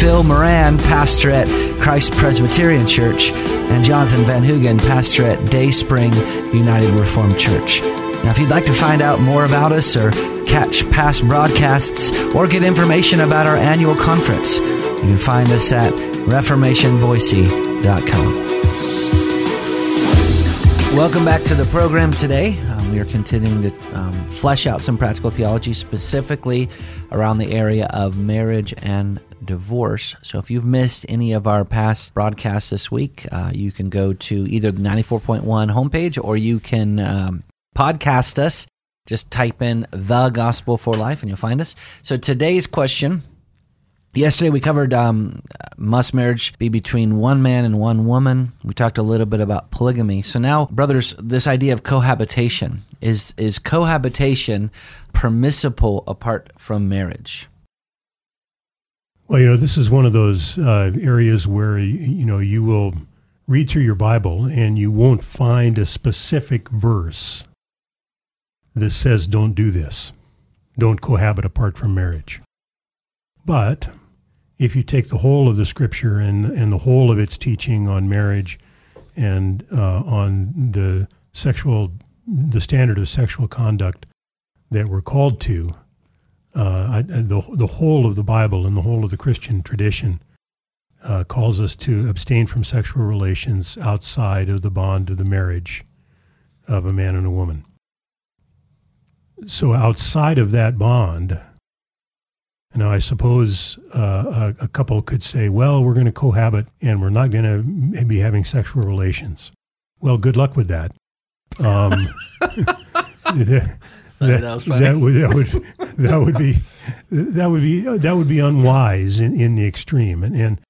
Phil Moran, pastor at Christ Presbyterian Church, and Jonathan Van Hugen, pastor at Day Spring United Reformed Church. Now, if you'd like to find out more about us or catch past broadcasts or get information about our annual conference, you can find us at reformationboise.com. Welcome back to the program today. Um, we are continuing to um, flesh out some practical theology, specifically around the area of marriage and divorce. So if you've missed any of our past broadcasts this week, uh, you can go to either the 94.1 homepage or you can um, podcast us. Just type in the gospel for life and you'll find us. So today's question Yesterday we covered um, must marriage be between one man and one woman. We talked a little bit about polygamy. So now, brothers, this idea of cohabitation is is cohabitation permissible apart from marriage? Well, you know, this is one of those uh, areas where you know you will read through your Bible and you won't find a specific verse that says don't do this, don't cohabit apart from marriage. But if you take the whole of the scripture and, and the whole of its teaching on marriage and uh, on the sexual, the standard of sexual conduct that we're called to, I, the, the whole of the Bible and the whole of the Christian tradition uh, calls us to abstain from sexual relations outside of the bond of the marriage of a man and a woman. So outside of that bond, now, I suppose uh, a, a, couple could say, well, we're going to cohabit and we're not going to be having sexual relations. Well, good luck with that. Um, that, that, that, would, that, would, that would be that would be that would be unwise in, in the extreme and and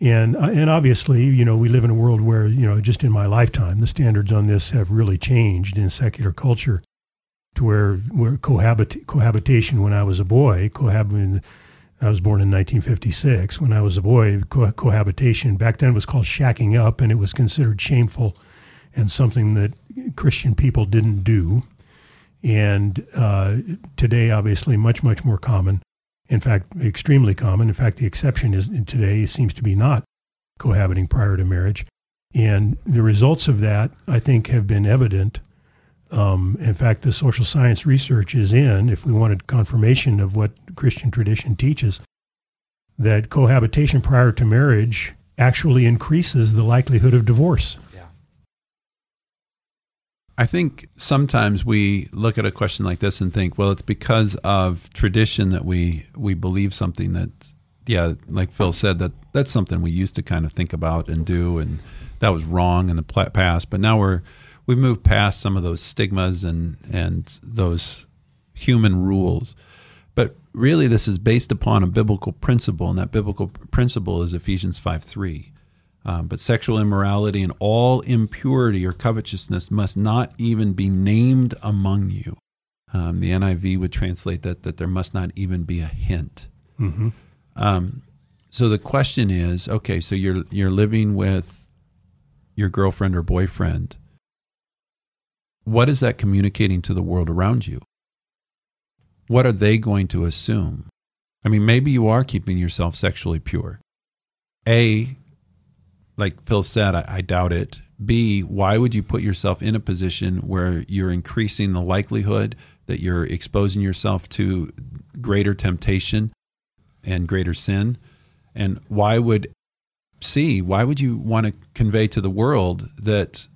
and uh, and obviously you know we live in a world where you know just in my lifetime the standards on this have really changed in secular culture to where where cohabit, cohabitation when I was a boy, cohabiting. I was born in 1956. When I was a boy, co- cohabitation back then was called shacking up, and it was considered shameful and something that Christian people didn't do. And uh, today, obviously, much much more common. In fact, extremely common. In fact, the exception is today seems to be not cohabiting prior to marriage. And the results of that, I think, have been evident um, in fact, the social science research is in, if we wanted confirmation of what Christian tradition teaches, that cohabitation prior to marriage actually increases the likelihood of divorce. I think sometimes we look at a question like this and think, well, it's because of tradition that we we believe something that, yeah, like Phil said, that that's something we used to kind of think about and do, and that was wrong in the past. But now we're we've moved past some of those stigmas and and those human rules. But really, this is based upon a biblical principle, and that biblical principle is Ephesians 5 3. Um, but sexual immorality and all impurity or covetousness must not even be named among you. Um, the NIV would translate that that there must not even be a hint. Mm-hmm. Um, so the question is, okay, so you're you're living with your girlfriend or boyfriend what is that communicating to the world around you? What are they going to assume? I mean, maybe you are keeping yourself sexually pure. A, like Phil said, I, I, doubt it. B, why would you put yourself in a position where you're increasing the likelihood that you're exposing yourself to greater temptation and greater sin? And why would C, why would you want to convey to the world that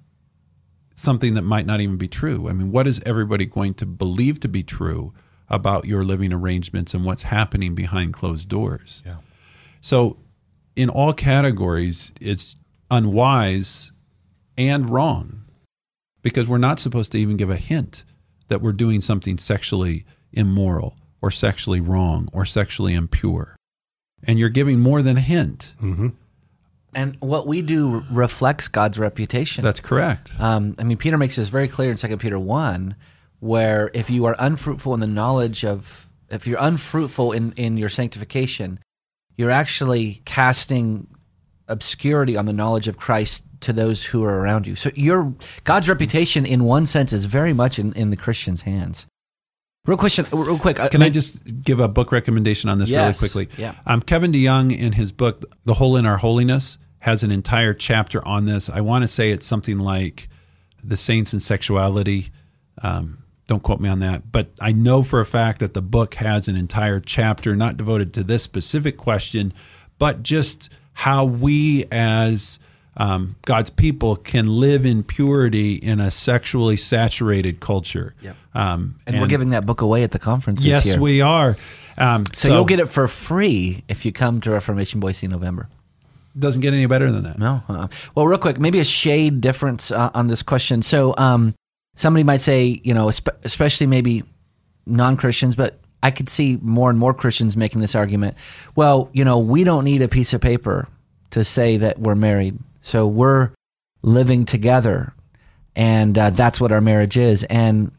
something that might not even be true. I mean, what is everybody going to believe to be true about your living arrangements and what's happening behind closed doors? Yeah. So, in all categories, it's unwise and wrong because we're not supposed to even give a hint that we're doing something sexually immoral or sexually wrong or sexually impure. And you're giving more than a hint. Mm-hmm. And what we do reflects God's reputation. That's correct. Um, I mean, Peter makes this very clear in 2 Peter 1, where if you are unfruitful in the knowledge of, if you're unfruitful in, in your sanctification, you're actually casting obscurity on the knowledge of Christ to those who are around you. So your God's reputation, in one sense, is very much in, in the Christian's hands. Real question, real quick. uh, Can I just give a book recommendation on this Yes. really quickly? Yeah. Um, Kevin DeYoung, in his book, The Hole in Our Holiness, has an entire chapter on this. I want to say it's something like The Saints and Sexuality. Um, don't quote me on that. But I know for a fact that the book has an entire chapter not devoted to this specific question, but just how we as um, God's people can live in purity in a sexually saturated culture. Yep. Um, and, we're giving that book away at the conference Yes, this year. we are. Um, so, you'll get it for free if you come to Reformation Boise in November. Doesn't get any better than that. No. Uh, well, real quick, maybe a shade difference uh, on this question. So, um, somebody might say, you know, especially maybe non Christians, but I could see more and more Christians making this argument. Well, you know, we don't need a piece of paper to say that we're married. So we're living together, and uh, that's what our marriage is. And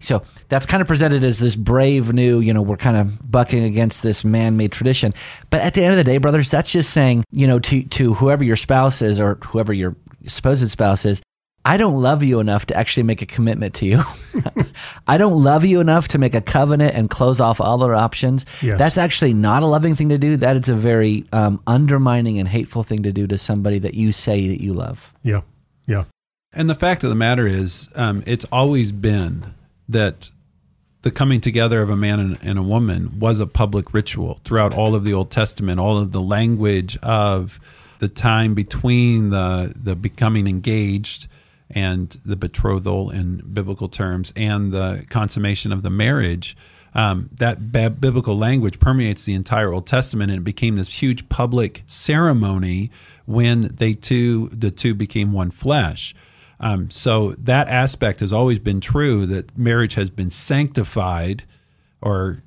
so that's kind of presented as this brave new, you know, we're kind of bucking against this man-made tradition. But at the end of the day, brothers, that's just saying, you know, to to whoever your spouse is or whoever your supposed spouse is, I don't love you enough to actually make a commitment to you. I don't love you enough to make a covenant and close off all other options. Yes. That's actually not a loving thing to do. That is a very um, undermining and hateful thing to do to somebody that you say that you love. Yeah. Yeah. And the fact of the matter is, um, it's always been that the coming together of a man and, and a woman was a public ritual throughout all of the Old Testament, all of the language of the time between the the becoming engaged and the betrothal in biblical terms and the consummation of the marriage. Um, that ba- biblical language permeates the entire Old Testament, and it became this huge public ceremony when they two the two became one flesh. Um, so that aspect has always been true that marriage has been sanctified or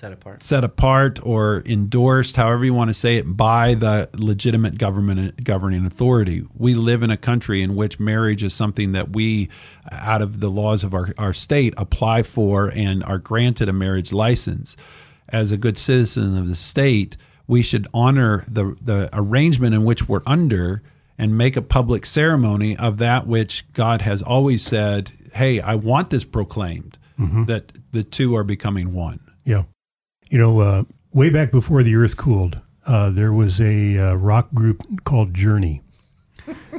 Set apart. set apart or endorsed, however you want to say it, by the legitimate government governing authority. We live in a country in which marriage is something that we, out of the laws of our, our state, apply for and are granted a marriage license. As a good citizen of the state, we should honor the, the arrangement in which we're under and make a public ceremony of that which God has always said, hey, I want this proclaimed, mm-hmm. that the two are becoming one. Yeah. You know, uh, way back before the earth cooled, uh, there was a uh, rock group called Journey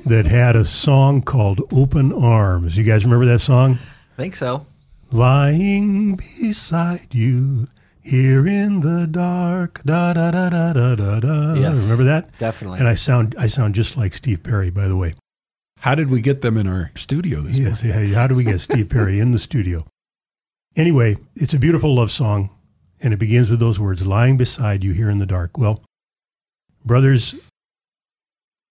that had a song called Open Arms. You guys remember that song? I think so. Lying beside you here in the dark. Da da da da da da da. Yes. Remember that? Definitely. And I sound I sound just like Steve Perry, by the way. How did we get them in our studio this Yes. morning? Hey, how do we get Steve Perry in the studio? Anyway, it's a beautiful love song, and it begins with those words lying beside you here in the dark. Well, brothers,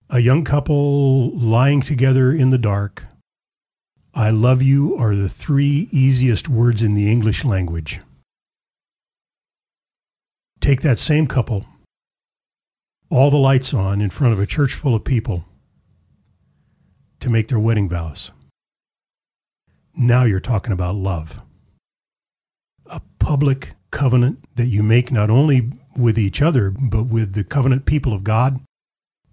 a young couple lying together in the dark, I love you are the three easiest words in the English language. Take that same couple, all the lights on in front of a church full of people to make their wedding vows. Now you're talking about love. A public covenant that you make not only with each other, but with the covenant people of God.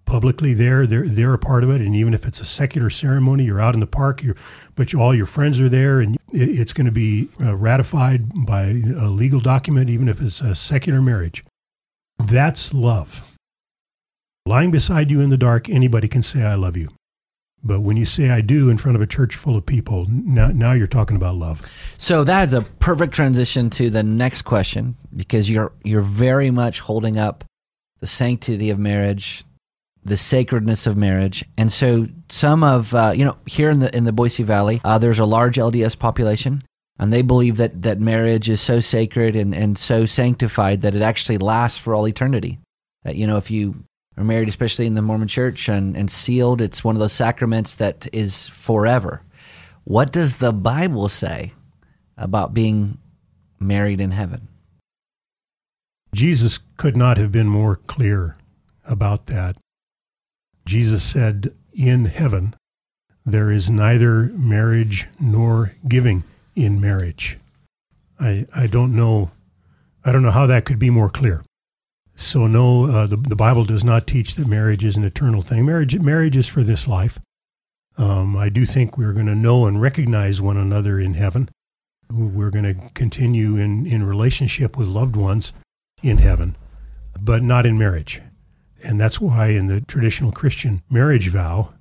Publicly, there, they're, they're a part of it. And even if it's a secular ceremony, you're out in the park, you're, but all your friends are there, and it, it's going to be uh, ratified by a legal document, even if it's a secular marriage. That's love. Lying beside you in the dark, anybody can say, I love you. But when you say I do in front of a church full of people, now, now you're talking about love. So that's a perfect transition to the next question because you're you're very much holding up the sanctity of marriage, the sacredness of marriage, and so some of uh, you know here in the in the Boise Valley, uh, there's a large LDS population, and they believe that that marriage is so sacred and and so sanctified that it actually lasts for all eternity. That you know if you are married, especially in the Mormon Church, and, and sealed, it's one of those sacraments that is forever. What does the Bible say about being married in heaven? Jesus could not have been more clear about that. Jesus said, In heaven, there is neither marriage nor giving in marriage. I, I don't know I don't know how that could be more clear. So no, uh, the, the Bible does not teach that marriage is an eternal thing. Marriage marriage is for this life. Um, I do think we're going to know and recognize one another in heaven. We're going to continue in, in relationship with loved ones in heaven, but not in marriage. And that's why in the traditional Christian marriage vow,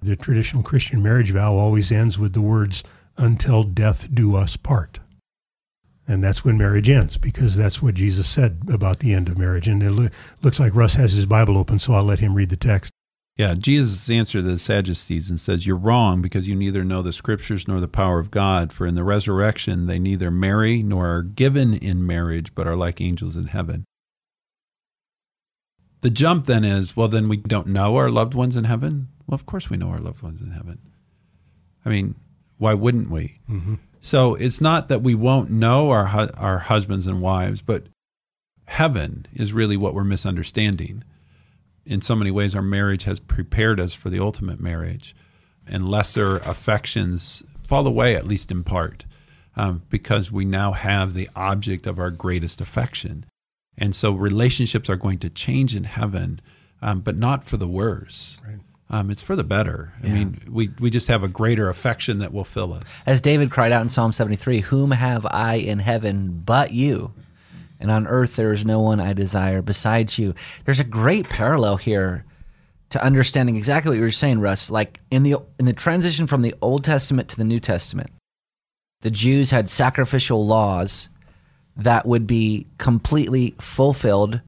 the traditional Christian marriage vow always ends with the words, until death do us part. And that's when marriage ends, because that's what Jesus said about the end of marriage. And it lo- looks like Russ has his Bible open, so I'll let him read the text. Yeah, Jesus answered the Sadducees and says, You're wrong because you neither know the scriptures nor the power of God. For in the resurrection they neither marry nor are given in marriage, but are like angels in heaven. The jump then is, well, then we don't know our loved ones in heaven? Well, of course we know our loved ones in heaven. I mean, why wouldn't we? Mm-hmm. So it's not that we won't know our hu- our husbands and wives, but heaven is really what we're misunderstanding. In so many ways, our marriage has prepared us for the ultimate marriage, and lesser affections fall away, at least in part, um, because we now have the object of our greatest affection. And so relationships are going to change in heaven, um, but not for the worse. Right. Um, it's for the better. I mean, we, we just have a greater affection that will fill us. As David cried out in Psalm 73, Whom have I in heaven but you? And on earth there is no one I desire besides you. There's a great parallel here to understanding exactly what you were saying, Russ. Like in the in the transition from the Old Testament to the New Testament, the Jews had sacrificial laws that would be completely fulfilled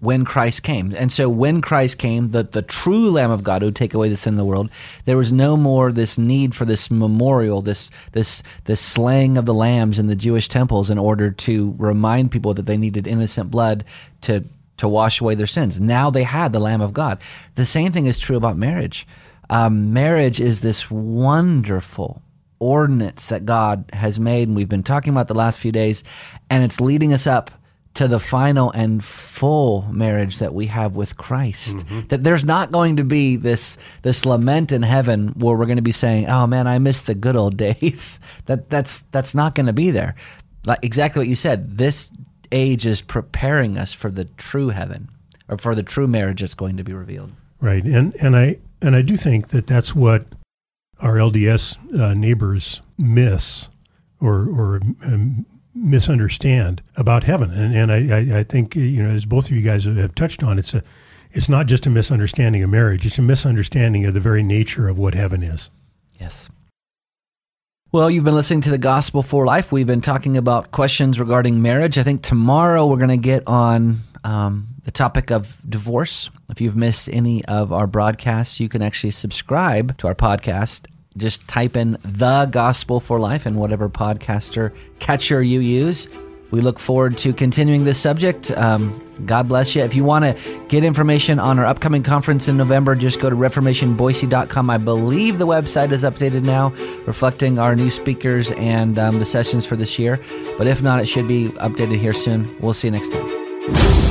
when Christ came. And so when Christ came, the, the true Lamb of God who would take away the sin of the world, there was no more this need for this memorial, this this this slaying of the lambs in the Jewish temples in order to remind people that they needed innocent blood to to wash away their sins. Now they had the Lamb of God. The same thing is true about marriage. Um, marriage is this wonderful ordinance that God has made, and we've been talking about the last few days, and it's leading us up to the final and full marriage that we have with Christ. That there's not going to be this this lament in heaven where we're going to be saying, "Oh man, I miss the good old days." that that's that's not going to be there. Like exactly what you said. This age is preparing us for the true heaven or for the true marriage that's going to be revealed. Right, and and I and I do think that that's what our LDS uh, neighbors miss or or um, misunderstand about heaven, and and I, I think you know as both of you guys have touched on, it's a it's not just a misunderstanding of marriage; it's a misunderstanding of the very nature of what heaven is. Yes. Well, you've been listening to the Gospel for Life. We've been talking about questions regarding marriage. I think tomorrow we're going to get on um, the topic of divorce. If you've missed any of our broadcasts, you can actually subscribe to our podcast. Just type in the Gospel for Life in whatever podcaster catcher you use. We look forward to continuing this subject. Um, God bless you. If you want to get information on our upcoming conference in November, just go to reformationboise.com. I believe the website is updated now, reflecting our new speakers and um, the sessions for this year. But if not, it should be updated here soon. We'll see you next time.